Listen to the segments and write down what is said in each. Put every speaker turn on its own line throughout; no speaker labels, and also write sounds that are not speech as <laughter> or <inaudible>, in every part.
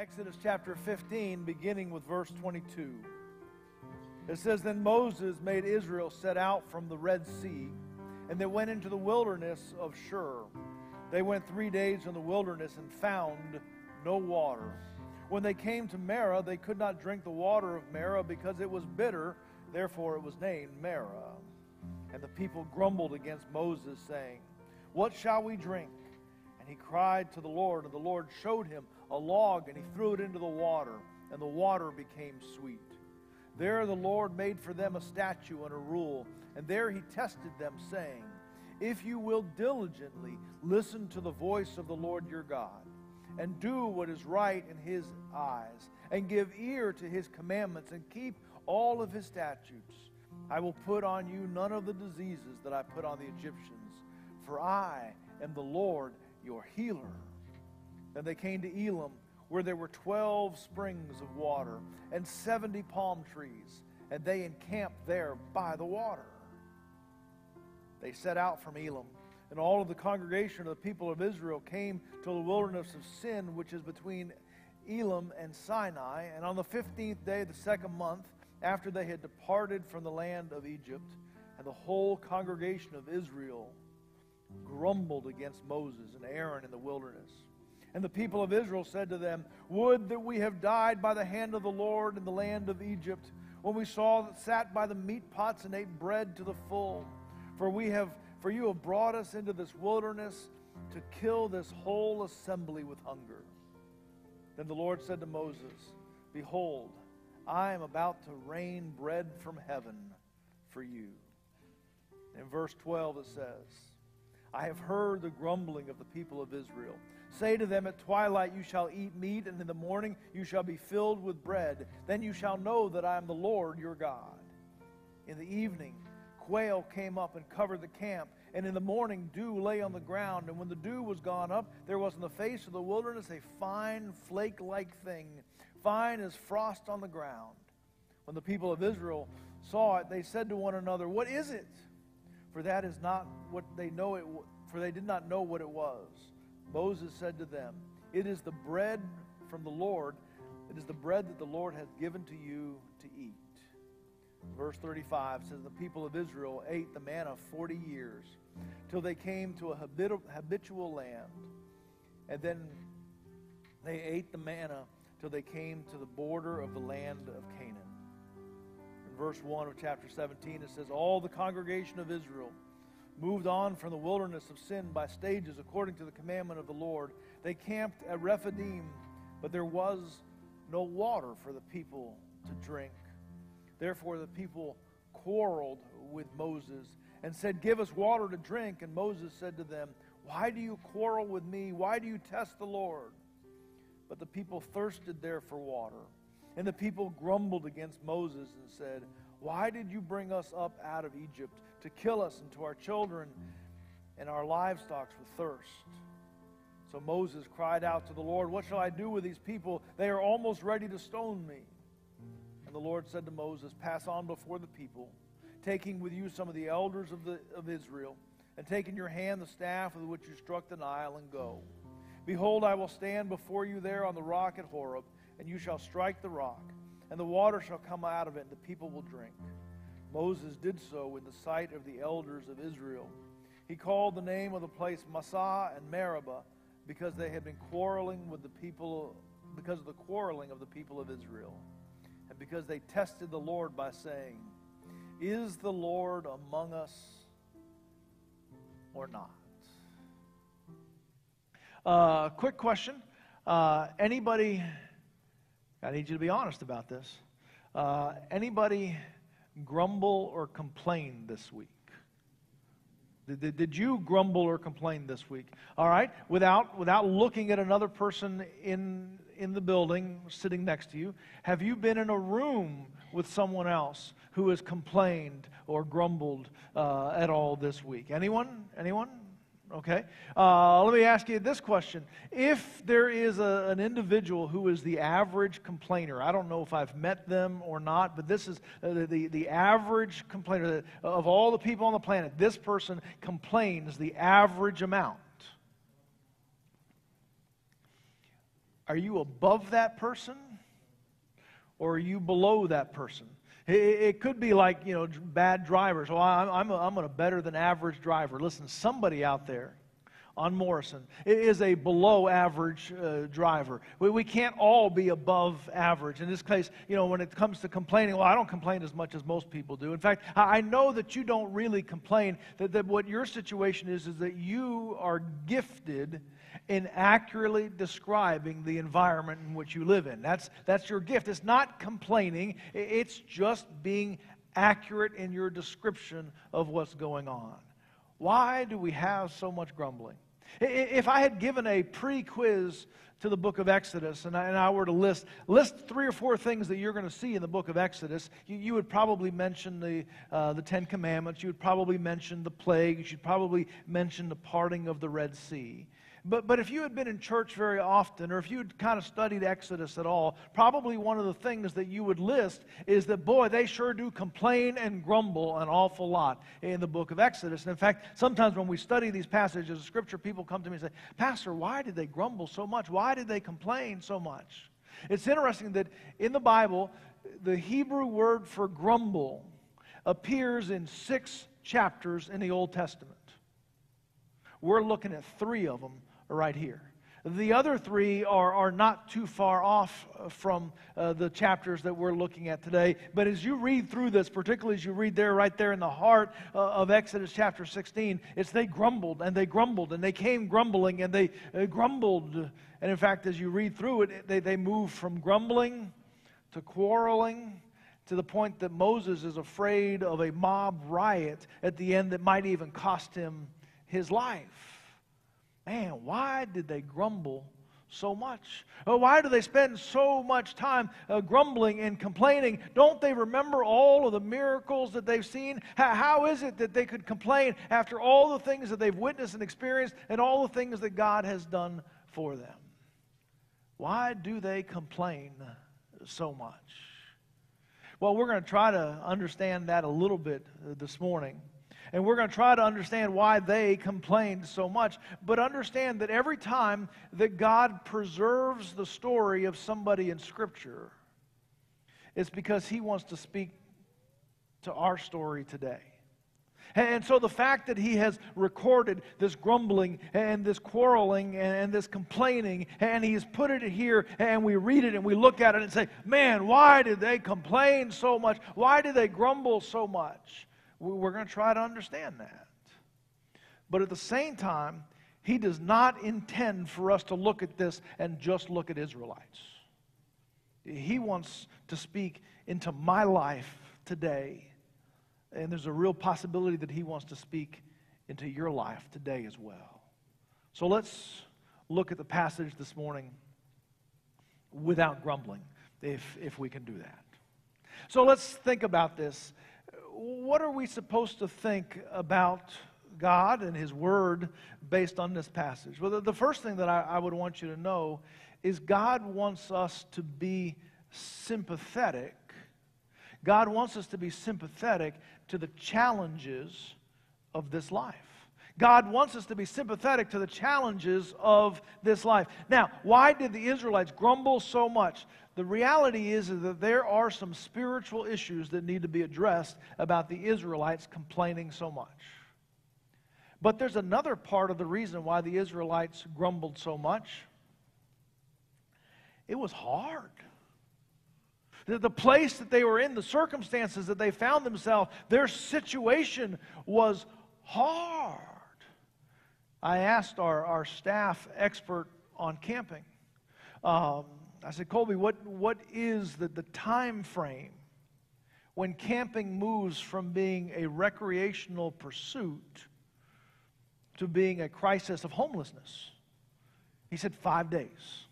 Exodus chapter 15, beginning with verse 22. It says, Then Moses made Israel set out from the Red Sea, and they went into the wilderness of Shur. They went three days in the wilderness and found no water. When they came to Marah, they could not drink the water of Marah because it was bitter, therefore it was named Marah. And the people grumbled against Moses, saying, What shall we drink? And he cried to the Lord, and the Lord showed him a log, and he threw it into the water, and the water became sweet. There the Lord made for them a statute and a rule, and there he tested them, saying, If you will diligently listen to the voice of the Lord your God, and do what is right in his eyes, and give ear to his commandments, and keep all of his statutes, I will put on you none of the diseases that I put on the Egyptians, for I am the Lord your healer. Then they came to Elim, where there were twelve springs of water and seventy palm trees, and they encamped there by the water. They set out from Elim, and all of the congregation of the people of Israel came to the wilderness of Sin, which is between Elim and Sinai. And on the fifteenth day of the second month, after they had departed from the land of Egypt, and the whole congregation of Israel grumbled against Moses and Aaron in the wilderness. And the people of Israel said to them, Would that we have died by the hand of the Lord in the land of Egypt, when we saw that sat by the meat pots and ate bread to the full. For we have for you have brought us into this wilderness to kill this whole assembly with hunger. Then the Lord said to Moses, Behold, I am about to rain bread from heaven for you. In verse 12 it says, I have heard the grumbling of the people of Israel. Say to them, At twilight you shall eat meat, and in the morning you shall be filled with bread. Then you shall know that I am the Lord your God. In the evening, quail came up and covered the camp, and in the morning dew lay on the ground. And when the dew was gone up, there was in the face of the wilderness a fine flake like thing, fine as frost on the ground. When the people of Israel saw it, they said to one another, What is it? For that is not what they know it for they did not know what it was. Moses said to them, It is the bread from the Lord. It is the bread that the Lord hath given to you to eat. Verse 35 says, The people of Israel ate the manna 40 years till they came to a habitual land. And then they ate the manna till they came to the border of the land of Canaan. In verse 1 of chapter 17, it says, All the congregation of Israel moved on from the wilderness of Sin by stages according to the commandment of the Lord. They camped at Rephidim, but there was no water for the people to drink. Therefore, the people quarreled with Moses and said, Give us water to drink. And Moses said to them, Why do you quarrel with me? Why do you test the Lord? But the people thirsted there for water. And the people grumbled against Moses and said, Why did you bring us up out of Egypt? To kill us and to our children and our livestock with thirst. So Moses cried out to the Lord, What shall I do with these people? They are almost ready to stone me. And the Lord said to Moses, Pass on before the people, taking with you some of the elders of, the, of Israel, and take in your hand the staff with which you struck the Nile, and go. Behold, I will stand before you there on the rock at Horeb, and you shall strike the rock, and the water shall come out of it, and the people will drink. Moses did so in the sight of the elders of Israel. He called the name of the place Massah and Meribah because they had been quarreling with the people, because of the quarreling of the people of Israel, and because they tested the Lord by saying, Is the Lord among us or not? Uh, quick question. Uh, anybody, I need you to be honest about this. Uh, anybody grumble or complain this week? Did, did you grumble or complain this week? All right, without, without looking at another person in, in the building sitting next to you, have you been in a room with someone else who has complained or grumbled uh, at all this week? Anyone? Anyone? Okay. Uh, let me ask you this question. If there is a, an individual who is the average complainer, I don't know if I've met them or not, but this is uh, the, the, the average complainer of all the people on the planet, this person complains the average amount. Are you above that person? Or are you below that person? It, could be like, you know, bad drivers. Well, I'm, I'm, a, I'm a better than average driver. Listen, somebody out there on Morrison is a below average uh, driver. We, we can't all be above average. In this case, you know, when it comes to complaining, well, I don't complain as much as most people do. In fact, I know that you don't really complain, that, that what your situation is is that you are gifted in accurately describing the environment in which you live in. That's, that's your gift. It's not complaining, it's just being accurate in your description of what's going on. Why do we have so much grumbling? If I had given a pre quiz to the book of Exodus and I, and I, were to list, list three or four things that you're going to see in the book of Exodus, you, you would probably mention the, uh, the Ten Commandments. You would probably mention the plagues. You'd probably mention the parting of the Red Sea. But, but if you had been in church very often, or if you had kind of studied Exodus at all, probably one of the things that you would list is that, boy, they sure do complain and grumble an awful lot in the book of Exodus. And in fact, sometimes when we study these passages of Scripture, people come to me and say, Pastor, why did they grumble so much? Why did they complain so much? It's interesting that in the Bible, the Hebrew word for grumble appears in six chapters in the Old Testament. We're looking at three of them right here. The other three are, are not too far off from uh, the chapters that we're looking at today. But as you read through this, particularly as you read there, right there in the heart uh, of Exodus chapter 16, it's they grumbled and they grumbled and they came grumbling and they uh, grumbled. And in fact, as you read through it, they, they move from grumbling to quarreling to the point that Moses is afraid of a mob riot at the end that might even cost him his life. Man, why did they grumble so much? Oh, why do they spend so much time uh, grumbling and complaining? Don't they remember all of the miracles that they've seen? How, how is it that they could complain after all the things that they've witnessed and experienced and all the things that God has done for them? Why do they complain so much? Well, we're going to try to understand that a little bit uh, this morning. And we're going to try to understand why they complained so much. But understand that every time that God preserves the story of somebody in Scripture, it's because He wants to speak to our story today. And so the fact that he has recorded this grumbling and this quarreling and this complaining, and he's put it here, and we read it and we look at it and say, man, why did they complain so much? Why did they grumble so much? We're going to try to understand that. But at the same time, he does not intend for us to look at this and just look at Israelites. He wants to speak into my life today. And there's a real possibility that he wants to speak into your life today as well. So let's look at the passage this morning without grumbling, if, if we can do that. So let's think about this what are we supposed to think about God and His Word based on this passage? Well, the, the first thing that I, I would want you to know is God wants us to be sympathetic. God wants us to be sympathetic to the challenges of this life. God wants us to be sympathetic to the challenges of this life. Now, why did the Israelites grumble so much? The reality is, that there are some spiritual issues that need to be addressed about the Israelites complaining so much. But there's another part of the reason why the Israelites grumbled so much. It was hard. The place that they were in, the circumstances that they found themselves, their situation was hard. I asked our, our staff expert on camping, um, I said, Colby, what, what is the, the time frame when camping moves from being a recreational pursuit to being a crisis of homelessness? He said, five days.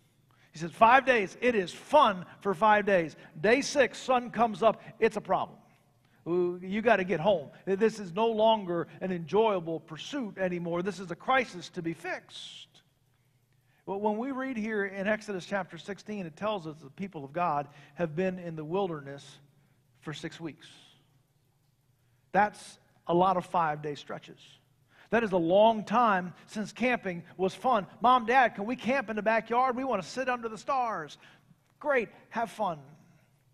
He said, five days. It is fun for five days. Day six, sun comes up. It's a problem. You got to get home. This is no longer an enjoyable pursuit anymore. This is a crisis to be fixed. But when we read here in Exodus chapter 16, it tells us the people of God have been in the wilderness for six weeks. That's a lot of five day stretches. That is a long time since camping was fun. Mom, Dad, can we camp in the backyard? We want to sit under the stars. Great, have fun.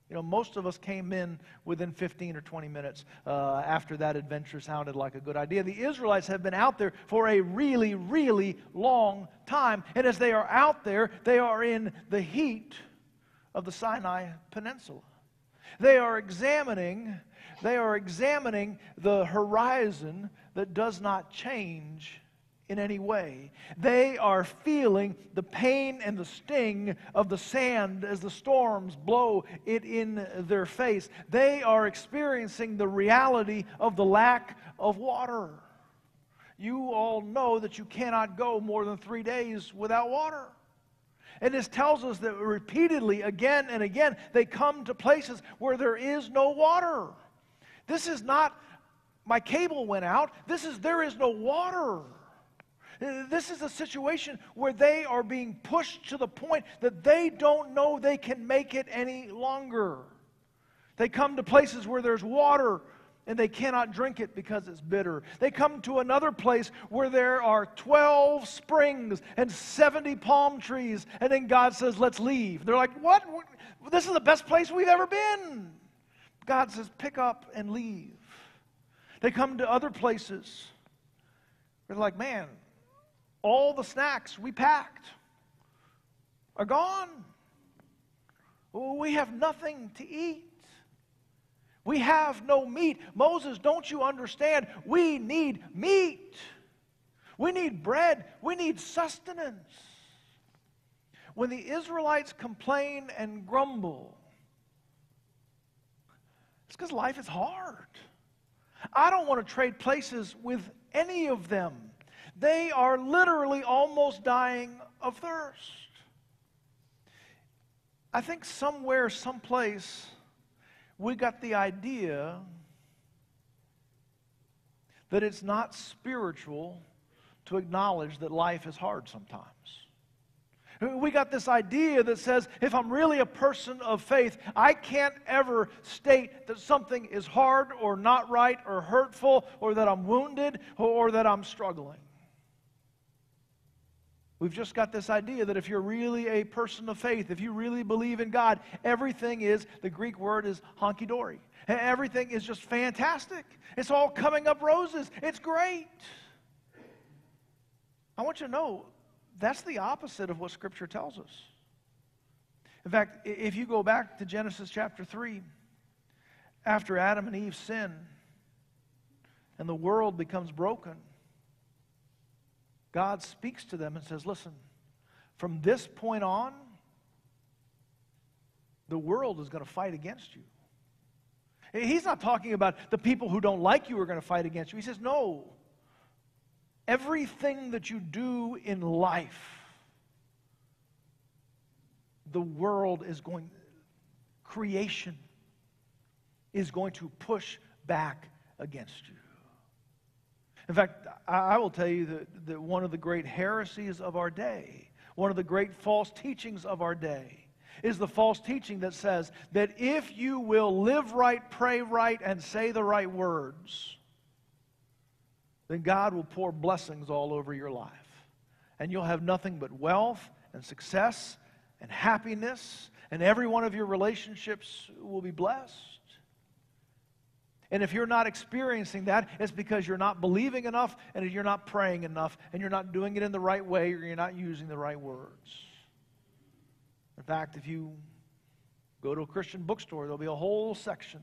You know, most of us came in within 15 or 20 minutes uh, after that adventure sounded like a good idea. The Israelites have been out there for a really, really long time. And as they are out there, they are in the heat of the Sinai Peninsula. They are examining, they are examining the horizon that does not change in any way. They are feeling the pain and the sting of the sand as the storms blow it in their face. They are experiencing the reality of the lack of water. You all know that you cannot go more than three days without water. And this tells us that repeatedly, again and again, they come to places where there is no water. This is not my cable went out. This is there is no water. This is a situation where they are being pushed to the point that they don't know they can make it any longer. They come to places where there's water and they cannot drink it because it's bitter. They come to another place where there are 12 springs and 70 palm trees, and then God says, Let's leave. They're like, What? This is the best place we've ever been. God says, Pick up and leave. They come to other places. They're like, Man, all the snacks we packed are gone. We have nothing to eat. We have no meat. Moses, don't you understand? We need meat. We need bread. We need sustenance. When the Israelites complain and grumble, it's because life is hard. I don't want to trade places with any of them. They are literally almost dying of thirst. I think somewhere, someplace, we got the idea that it's not spiritual to acknowledge that life is hard sometimes. We got this idea that says if I'm really a person of faith, I can't ever state that something is hard or not right or hurtful or that I'm wounded or that I'm struggling. We've just got this idea that if you're really a person of faith, if you really believe in God, everything is, the Greek word is honky dory. Everything is just fantastic. It's all coming up roses. It's great. I want you to know that's the opposite of what Scripture tells us. In fact, if you go back to Genesis chapter 3, after Adam and Eve sin and the world becomes broken, God speaks to them and says, Listen, from this point on, the world is going to fight against you. He's not talking about the people who don't like you are going to fight against you. He says, No. Everything that you do in life, the world is going, creation is going to push back against you. In fact, I will tell you that, that one of the great heresies of our day, one of the great false teachings of our day, is the false teaching that says that if you will live right, pray right, and say the right words, then God will pour blessings all over your life. And you'll have nothing but wealth and success and happiness, and every one of your relationships will be blessed. And if you're not experiencing that, it's because you're not believing enough and you're not praying enough and you're not doing it in the right way or you're not using the right words. In fact, if you go to a Christian bookstore, there'll be a whole section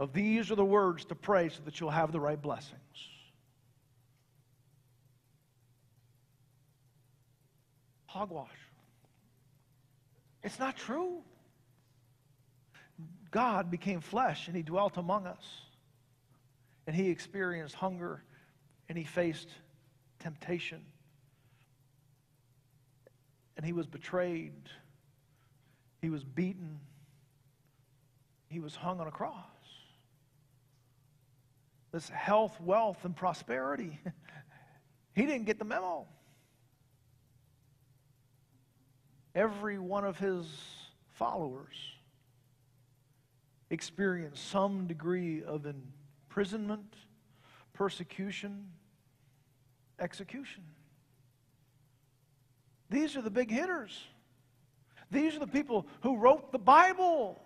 of these are the words to pray so that you'll have the right blessings. Hogwash. It's not true. God became flesh and he dwelt among us. And he experienced hunger and he faced temptation. And he was betrayed. He was beaten. He was hung on a cross. This health, wealth, and prosperity. <laughs> he didn't get the memo. Every one of his followers experienced some degree of imprisonment, persecution, execution. These are the big hitters. These are the people who wrote the Bible.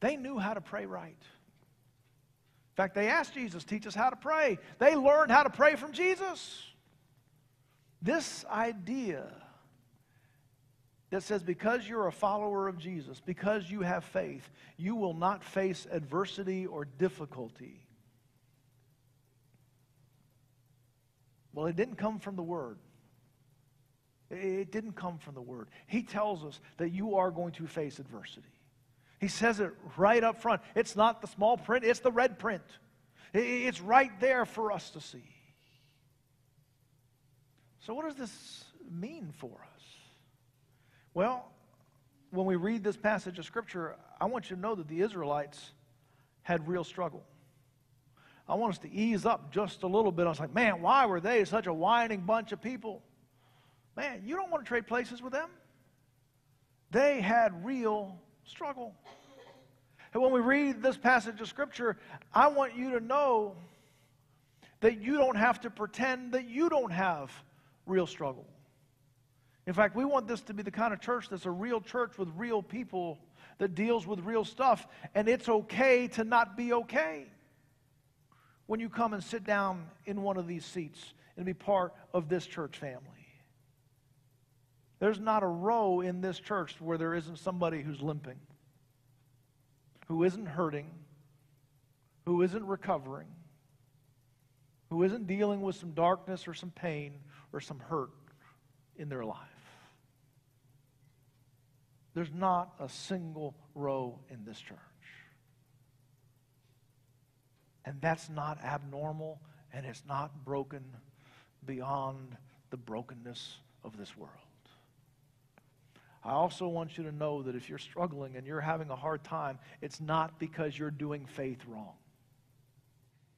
They knew how to pray right. In fact, they asked Jesus, teach us how to pray. They learned how to pray from Jesus. This idea that says because you're a follower of Jesus, because you have faith, you will not face adversity or difficulty. Well, it didn't come from the Word. It didn't come from the Word. He tells us that you are going to face adversity. He says it right up front. It's not the small print, it's the red print. It's right there for us to see. So, what does this mean for us? Well, when we read this passage of Scripture, I want you to know that the Israelites had real struggle. I want us to ease up just a little bit. I was like, man, why were they such a whining bunch of people? Man, you don't want to trade places with them. They had real struggle. And when we read this passage of Scripture, I want you to know that you don't have to pretend that you don't have real struggle. In fact, we want this to be the kind of church that's a real church with real people that deals with real stuff, and it's okay to not be okay when you come and sit down in one of these seats and be part of this church family. There's not a row in this church where there isn't somebody who's limping, who isn't hurting, who isn't recovering, who isn't dealing with some darkness or some pain or some hurt in their life. There's not a single row in this church. And that's not abnormal and it's not broken beyond the brokenness of this world. I also want you to know that if you're struggling and you're having a hard time, it's not because you're doing faith wrong.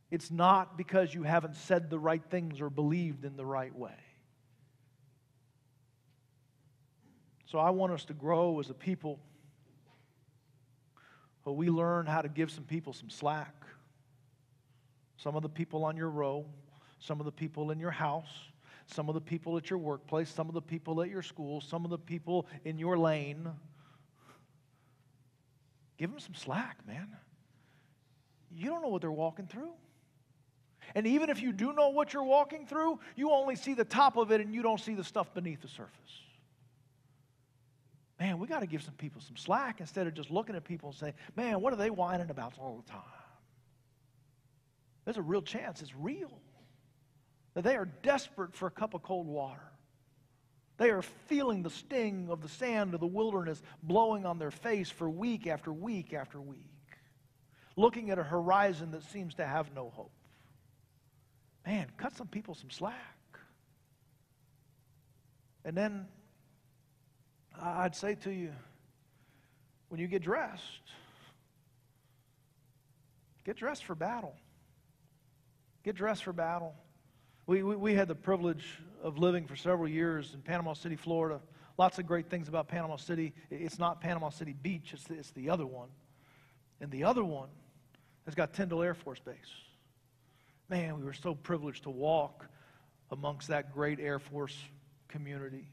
It's not because you haven't said the right things or believed in the right way. So I want us to grow as a people. But we learn how to give some people some slack. Some of the people on your row, some of the people in your house, some of the people at your workplace, some of the people at your school, some of the people in your lane. Give them some slack, man. You don't know what they're walking through. And even if you do know what you're walking through, you only see the top of it and you don't see the stuff beneath the surface. Man, we got to give some people some slack instead of just looking at people and saying, man, what are they whining about all the time? There's a real chance it's real. That they are desperate for a cup of cold water. They are feeling the sting of the sand of the wilderness blowing on their face for week after week after week, looking at a horizon that seems to have no hope. Man, cut some people some slack. And then I'd say to you, when you get dressed, get dressed for battle. Get dressed for battle. We, we, we, had the privilege of living for several years in Panama City, Florida. Lots of great things about Panama City. It's not Panama City Beach, it's the, it's the other one. And the other one has got Tyndall Air Force Base. Man, we were so privileged to walk amongst that great Air Force community.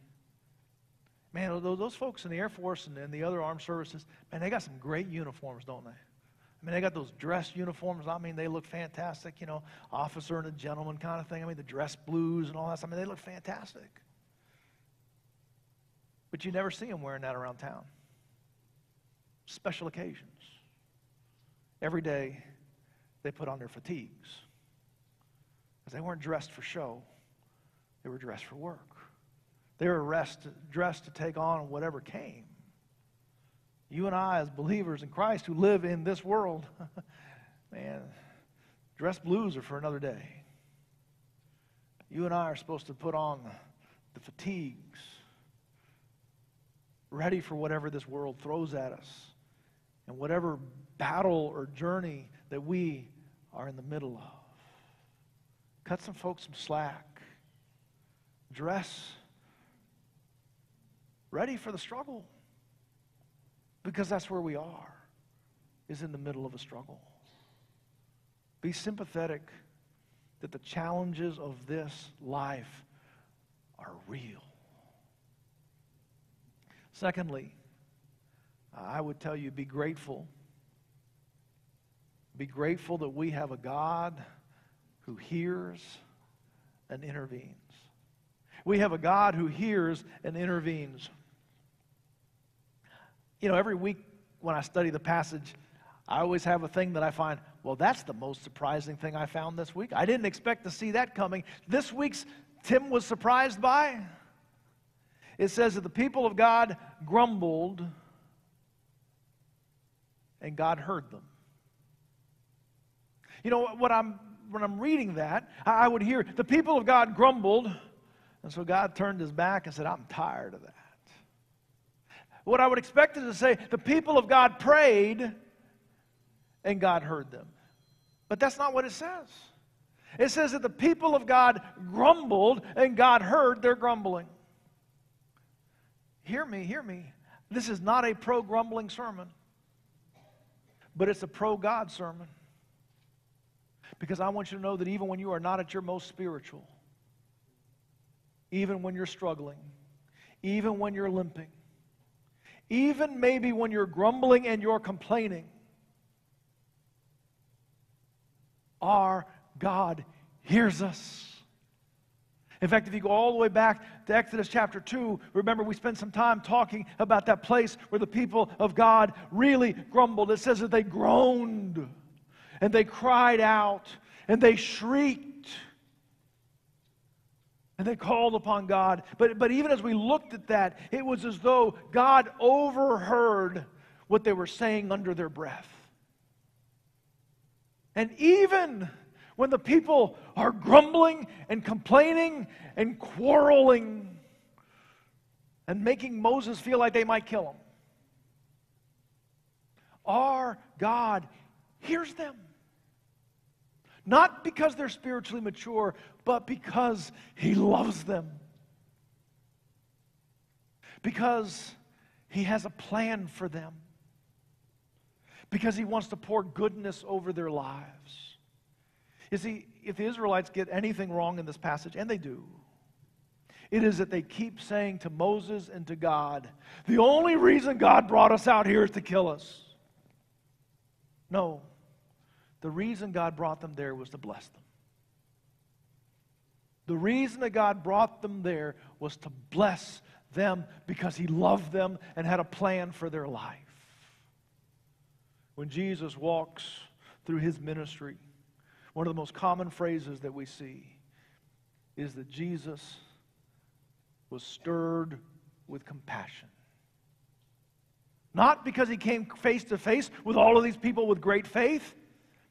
Man, those folks in the Air Force and, the other armed services, man, they got some great uniforms, don't they? I mean, they got those dress uniforms. I mean, they look fantastic, you know, officer and a gentleman kind of thing. I mean, the dress blues and all that. I mean, they look fantastic. But you never see them wearing that around town. Special occasions. Every day, they put on their fatigues. Because they weren't dressed for show, they were dressed for work. They were dressed, dressed to take on whatever came. You and I, as believers in Christ who live in this world, <laughs> man, dress blues are for another day. You and I are supposed to put on the fatigues, ready for whatever this world throws at us, and whatever battle or journey that we are in the middle of. Cut some folks some slack. Dress ready for the struggle. Because that's where we are, is in the middle of a struggle. Be sympathetic that the challenges of this life are real. Secondly, I would tell you be grateful. Be grateful that we have a God who hears and intervenes. We have a God who hears and intervenes. You know, every week when I study the passage, I always have a thing that I find, well, that's the most surprising thing I found this week. I didn't expect to see that coming. This week's Tim was surprised by. It says that the people of God grumbled and God heard them. You know what I'm when I'm reading that, I would hear the people of God grumbled, and so God turned his back and said, I'm tired of that. What I would expect is to say, the people of God prayed, and God heard them. But that's not what it says. It says that the people of God grumbled, and God heard their grumbling. Hear me, hear me. This is not a pro grumbling sermon, but it's a pro God sermon. Because I want you to know that even when you are not at your most spiritual, even when you're struggling, even when you're limping, even maybe when you're grumbling and you're complaining, our God hears us. In fact, if you go all the way back to Exodus chapter 2, remember we spent some time talking about that place where the people of God really grumbled. It says that they groaned and they cried out and they shrieked and they called upon God. But, but even as we looked at that, it was as though God overheard what they were saying under their breath. And even when the people are grumbling and complaining and quarreling and making Moses feel like they might kill him, our God hears them. Not because they're spiritually mature, but because He loves them. Because He has a plan for them. Because He wants to pour goodness over their lives. You see, if the Israelites get anything wrong in this passage, and they do, it is that they keep saying to Moses and to God, the only reason God brought us out here is to kill us. No. The reason God brought them there was to bless them. The reason that God brought them there was to bless them because He loved them and had a plan for their life. When Jesus walks through His ministry, one of the most common phrases that we see is that Jesus was stirred with compassion. Not because he came face to face with all of these people with great faith,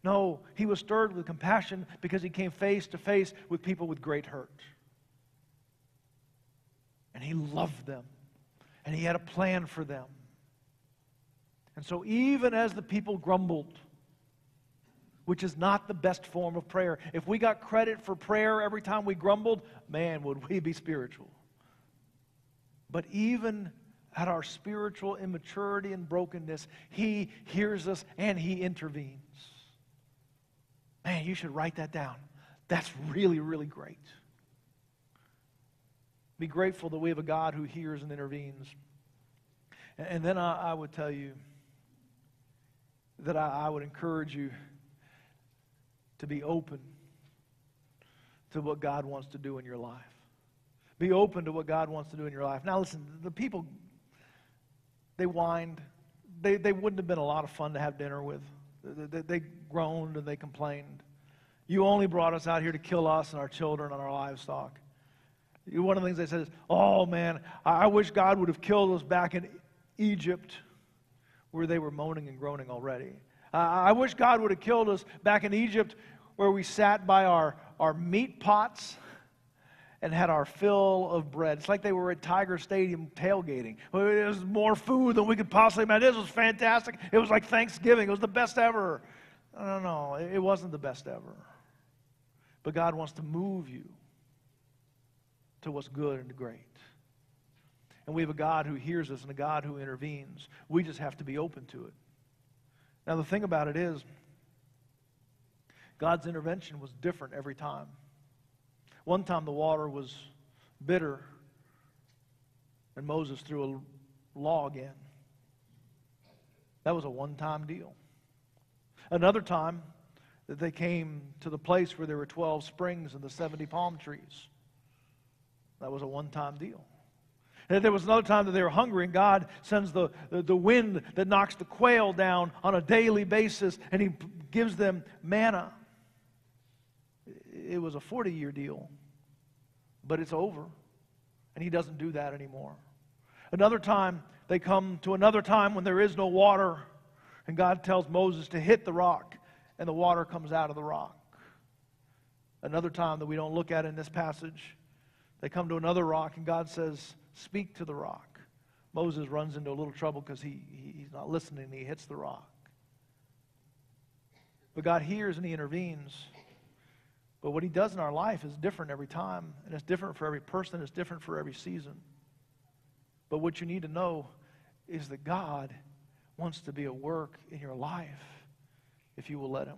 no, he was stirred with compassion because he came face to face with people with great hurt. And he loved them, and he had a plan for them. And so, even as the people grumbled, which is not the best form of prayer, if we got credit for prayer every time we grumbled, man, would we be spiritual. But even at our spiritual immaturity and brokenness, He hears us and He intervenes. Man, you should write that down. That's really, really great. Be grateful that we have a God who hears and intervenes. And then I, I would tell you that I, I would encourage you to be open to what God wants to do in your life. Be open to what God wants to do in your life. Now, listen, the people, they whined. They, they wouldn't have been a lot of fun to have dinner with. They, they groaned and they complained. You only brought us out here to kill us and our children and our livestock. One of the things they said is, Oh man, I wish God would have killed us back in Egypt where they were moaning and groaning already. I wish God would have killed us back in Egypt where we sat by our, our meat pots and had our fill of bread. It's like they were at Tiger Stadium tailgating. It was more food than we could possibly imagine. This was fantastic. It was like Thanksgiving. It was the best ever. No, no, no. It wasn't the best ever. But God wants to move you to what's good and great. And we have a God who hears us and a God who intervenes. We just have to be open to it. Now, the thing about it is, God's intervention was different every time. One time the water was bitter, and Moses threw a log in. That was a one time deal. Another time that they came to the place where there were 12 springs and the 70 palm trees. That was a one time deal. And there was another time that they were hungry, and God sends the, the, wind that knocks the quail down on a daily basis, and He gives them manna. It was a 40 year deal, but it's over, and He doesn't do that anymore. Another time, they come to another time when there is no water, and God tells Moses to hit the rock, and the water comes out of the rock. Another time that we don't look at in this passage, they come to another rock, and God says, Speak to the rock. Moses runs into a little trouble because he, he, he's not listening, he hits the rock. But God hears and he intervenes. But what he does in our life is different every time, and it's different for every person, it's different for every season. But what you need to know is that God wants to be at work in your life if you will let him.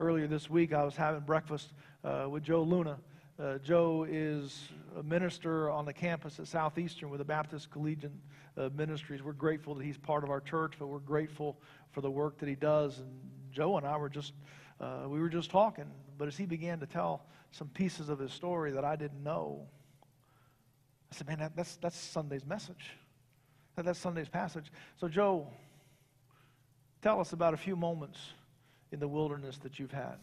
Earlier this week, I was having breakfast uh, with Joe Luna. Uh, Joe is a minister on the campus at Southeastern with the Baptist Collegiate uh, Ministries. We're grateful that he's part of our church, but we're grateful for the work that he does. And Joe and I were just, uh, we were just talking. But as he began to tell some pieces of his story that I didn't know, I said, man, that, that's, that's Sunday's message. That, that's Sunday's passage. So, Joe, tell us about a few moments in the wilderness that you've had.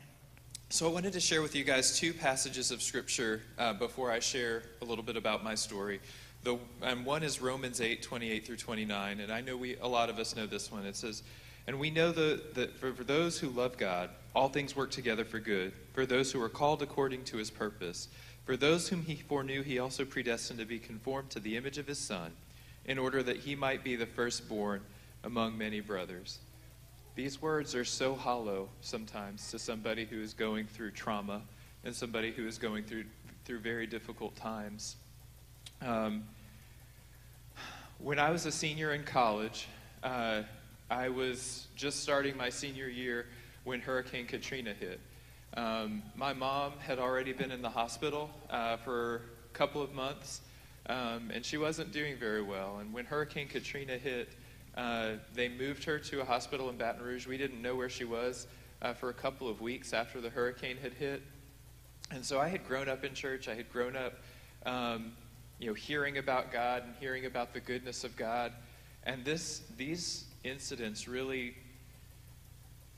So, I wanted to share with you guys two passages of Scripture uh, before I share a little bit about my story. The, and one is Romans 8, 28 through 29. And I know we, a lot of us know this one. It says, And we know the, that for, for those who love God, all things work together for good, for those who are called according to his purpose. For those whom he foreknew, he also predestined to be conformed to the image of his Son, in order that he might be the firstborn among many brothers. These words are so hollow sometimes to somebody who is going through trauma and somebody who is going through, through very difficult times. Um, when I was a senior in college, uh, I was just starting my senior year when Hurricane Katrina hit. Um, my mom had already been in the hospital uh, for a couple of months, um, and she wasn't doing very well. And when Hurricane Katrina hit, uh, they moved her to a hospital in Baton Rouge. We didn't know where she was uh, for a couple of weeks after the hurricane had hit. And so I had grown up in church. I had grown up, um, you know, hearing about God and hearing about the goodness of God. And this, these incidents really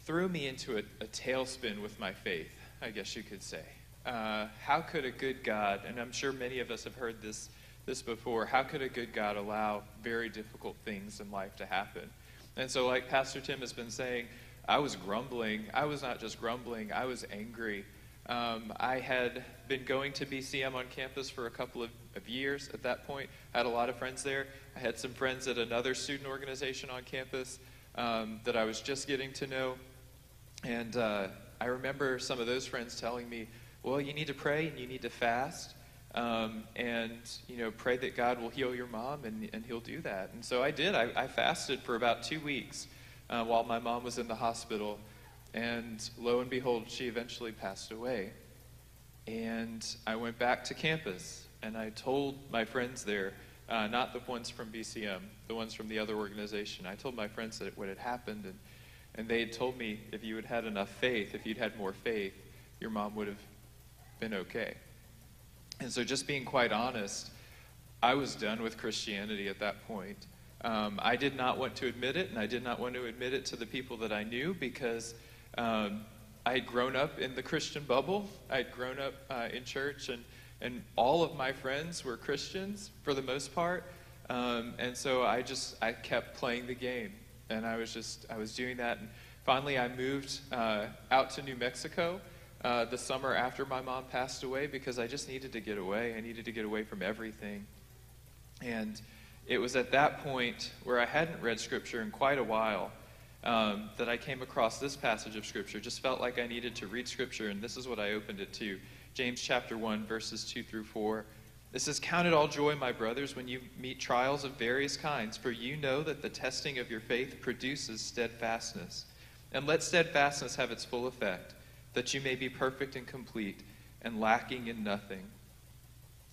threw me into a, a tailspin with my faith, I guess you could say. Uh, how could a good God, and I'm sure many of us have heard this this before. How could a good God allow very difficult things in life to happen? And so, like Pastor Tim has been saying, I was grumbling. I was not just grumbling, I was angry. Um, I had been going to BCM on campus for a couple of, of, years at that point. I had a lot of friends there. I had some friends at another student organization on campus um, that I was just getting to know. And uh, I remember some of those friends telling me, well, you need to pray and you need to fast. Um, and you know pray that god will heal your mom and, and he'll do that. And so i did. I, I fasted for about two weeks uh, while my mom was in the hospital. And lo and behold she eventually passed away. And i went back to campus and i told my friends there uh, not the ones from bcm the ones from the other organization. I told my friends that what had happened and, and they had told me if you had had enough faith if you'd had more faith your mom would have been okay and so, just being quite honest, I was done with Christianity at that point. Um, I did not want to admit it, and I did not want to admit it to the people that I knew because um, I had grown up in the Christian bubble. I had grown up uh, in church, and, and all of my friends were Christians for the most part. Um, and so I just I kept playing the game, and I was just I was doing that. And finally, I moved uh, out to New Mexico uh, the summer after my mom passed away because I just needed to get away. I needed to get away from everything. And it was at that point where I hadn't read Scripture in quite a while um, that I came across this passage of Scripture. Just felt like I needed to read Scripture, and this is what I opened it to James chapter 1, verses 2 through 4. This says, Count it all joy, my brothers, when you meet trials of various kinds, for you know that the testing of your faith produces steadfastness. And let steadfastness have its full effect, that you may be perfect and complete and lacking in nothing.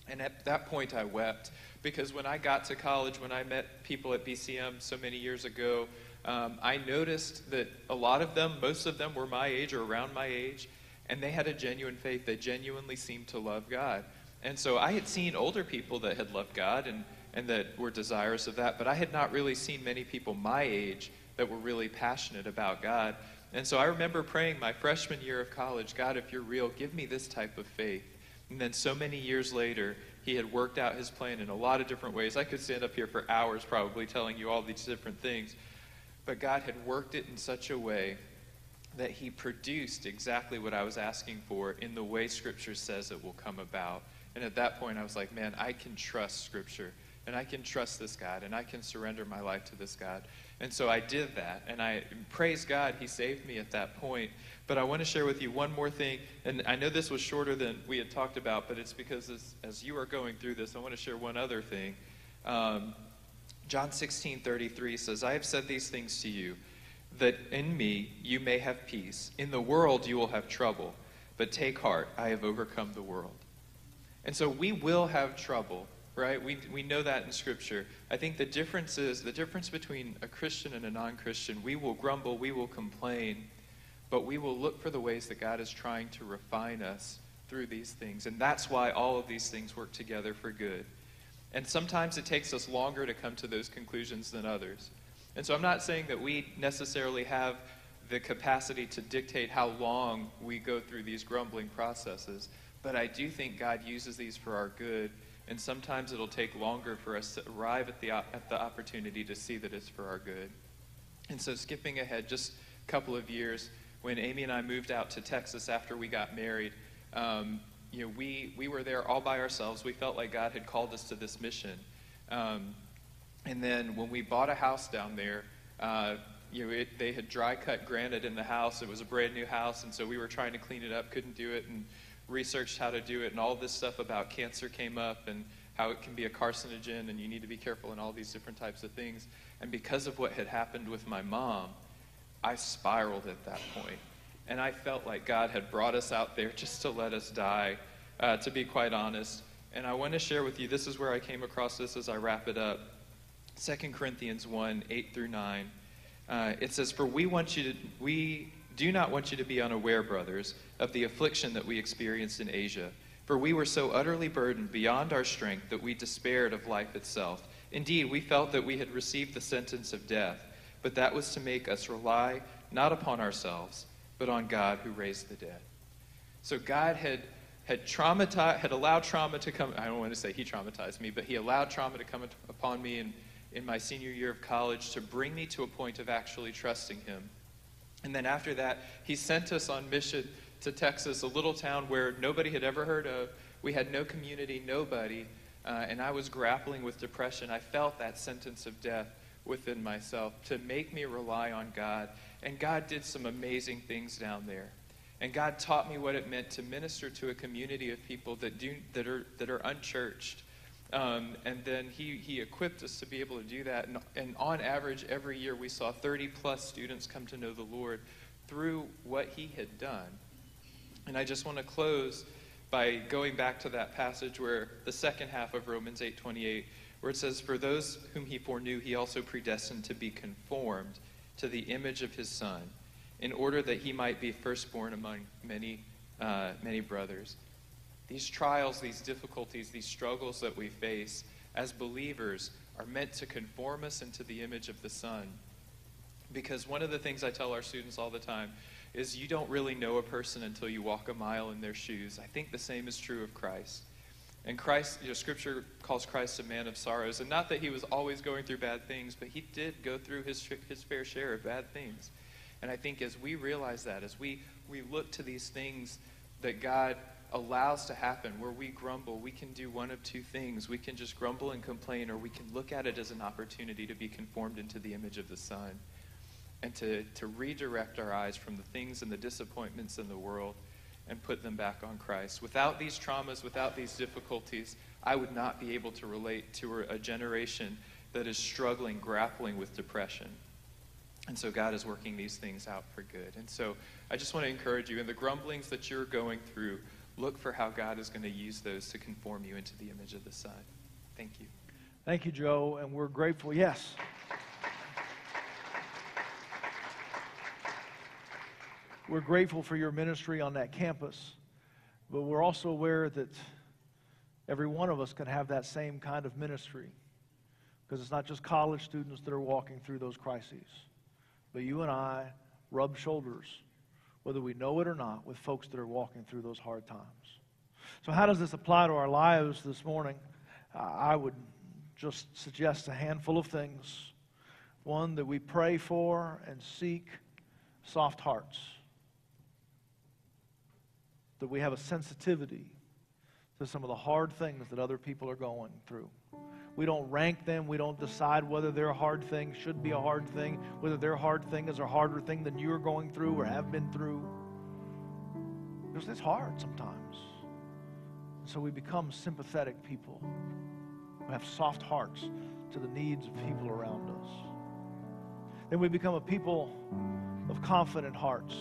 And at that point, I wept because when I got to college, when I met people at BCM so many years ago, um, I noticed that a lot of them, most of them, were my age or around my age, and they had a genuine faith. They genuinely seemed to love God. And so I had seen older people that had loved God and, and that were desirous of that, but I had not really seen many people my age that were really passionate about God. And so I remember praying my freshman year of college God, if you're real, give me this type of faith. And then so many years later, he had worked out his plan in a lot of different ways. I could stand up here for hours probably telling you all these different things. But God had worked it in such a way that he produced exactly what I was asking for in the way Scripture says it will come about. And at that point, I was like, man, I can trust Scripture, and I can trust this God, and I can surrender my life to this God. And so I did that, and I praise God, He saved me at that point. But I want to share with you one more thing, and I know this was shorter than we had talked about, but it's because as, as you are going through this, I want to share one other thing. Um, John 16, 33 says, I have said these things to you, that in me you may have peace. In the world you will have trouble, but take heart, I have overcome the world. And so we will have trouble, right? We, we know that in Scripture. I think the difference is the difference between a Christian and a non Christian. We will grumble, we will complain, but we will look for the ways that God is trying to refine us through these things. And that's why all of these things work together for good. And sometimes it takes us longer to come to those conclusions than others. And so I'm not saying that we necessarily have the capacity to dictate how long we go through these grumbling processes. But I do think God uses these for our good, and sometimes it'll take longer for us to arrive at the, at the opportunity to see that it's for our good. And so, skipping ahead just a couple of years, when Amy and I moved out to Texas after we got married, um, you know, we, we were there all by ourselves. We felt like God had called us to this mission. Um, and then when we bought a house down there, uh, you know, it, they had dry cut granite in the house. It was a brand new house, and so we were trying to clean it up, couldn't do it, and researched how to do it, and all this stuff about cancer came up and how it can be a carcinogen and you need to be careful and all these different types of things. And because of what had happened with my mom, I spiraled at that point. And I felt like God had brought us out there <laughs> just to let us die, uh, to be quite honest. And I want to share with you this is where I came across this as I wrap it up. 2 Corinthians 1 8 through 9. Uh, it says, For we want you to, we do not want you to be unaware, brothers, of the affliction that we experienced in Asia. For we were so utterly burdened beyond our strength that we despaired of life itself. Indeed, we felt that we had received the sentence of death, but that was to make us rely not upon ourselves, but on God who raised the dead. So God had had traumatized, had allowed trauma to come. I don't want to say he traumatized me, but he allowed trauma to come upon me in, in my senior year of college to bring me to a point of actually trusting him. And then after that, he sent us on mission to Texas, a little town where nobody had ever heard of. We had no community, nobody. Uh, and I was grappling with depression. I felt that sentence of death within myself to make me rely on God. And God did some amazing things down there. And God taught me what it meant to minister to a community of people that, do, that, are, that are unchurched. Um, and then he, he equipped us to be able to do that. And, and on average, every year we saw 30 plus students come to know the Lord through what he had done. And I just want to close by going back to that passage where the second half of Romans 8:28 where it says for those whom he foreknew he also predestined to be conformed to the image of his son in order that he might be firstborn among many uh, many brothers these trials, these difficulties, these struggles that we face as believers are meant to conform us into the image of the Son. Because one of the things I tell our students all the time is you don't really know a person until you walk a mile in their shoes. I think the same is true of Christ. And Christ, you know, Scripture calls Christ a man of sorrows. And not that he was always going through bad things, but he did go through his, his fair share of bad things. And I think as we realize that, as we, we look to these things that God allows to happen where we grumble, we can do one of two things. We can just grumble and complain, or we can look at it as an opportunity to be conformed into the image of the Son and to, to redirect our eyes from the things and the disappointments in the world and put them back on Christ. Without these traumas, without these difficulties, I would not be able to relate to a generation that is struggling, grappling with depression. And so God is working these things out for good. And so I just want to encourage you in the grumblings that you're going through, look for how God is going to use those to conform you into the image of the Son. Thank you.
Thank you, Joe, and we're grateful. Yes. We're grateful for your ministry on that campus, but we're also aware that every one of us can have that same kind of ministry because it's not just college students that are walking through those crises, but you and I rub shoulders, whether we know it or not, with folks that are walking through those hard times. So, how does this apply to our lives this morning? I would just suggest a handful of things. One, that we pray for and seek soft hearts that we have a sensitivity to some of the hard things that other people are going through. We don't rank them. We don't decide whether their hard thing should be a hard thing, whether their hard thing is a harder thing than you're going through or have been through. Because it's hard sometimes. So we become sympathetic people We have soft hearts to the needs of people around us. Then we become a people of confident hearts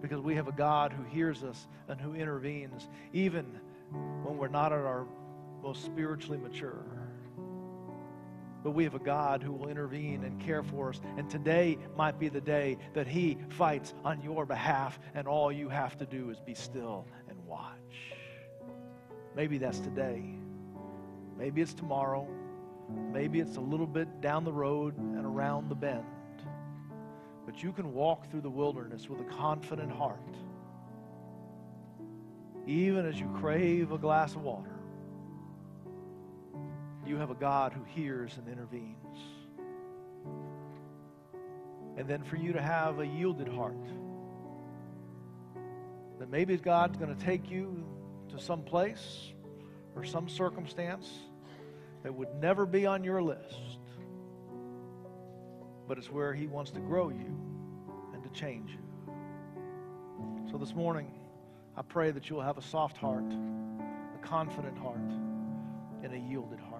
because we have a God who hears us and who intervenes even when we're not at our most spiritually mature. But we have a God who will intervene and care for us. And today might be the day that He fights on your behalf, and all you have to do is be still and watch. Maybe that's today. Maybe it's tomorrow. Maybe it's a little bit down the road and around the bend. But you can walk through the wilderness with a confident heart. Even as you crave a glass of water, you have a God who hears and intervenes. And then for you to have a yielded heart. That maybe God's going to take you to some place or some circumstance that would never be on your list but it's where He wants to grow you and to change you. So this morning, I pray that you'll have a soft heart, a confident heart, and a yielded heart.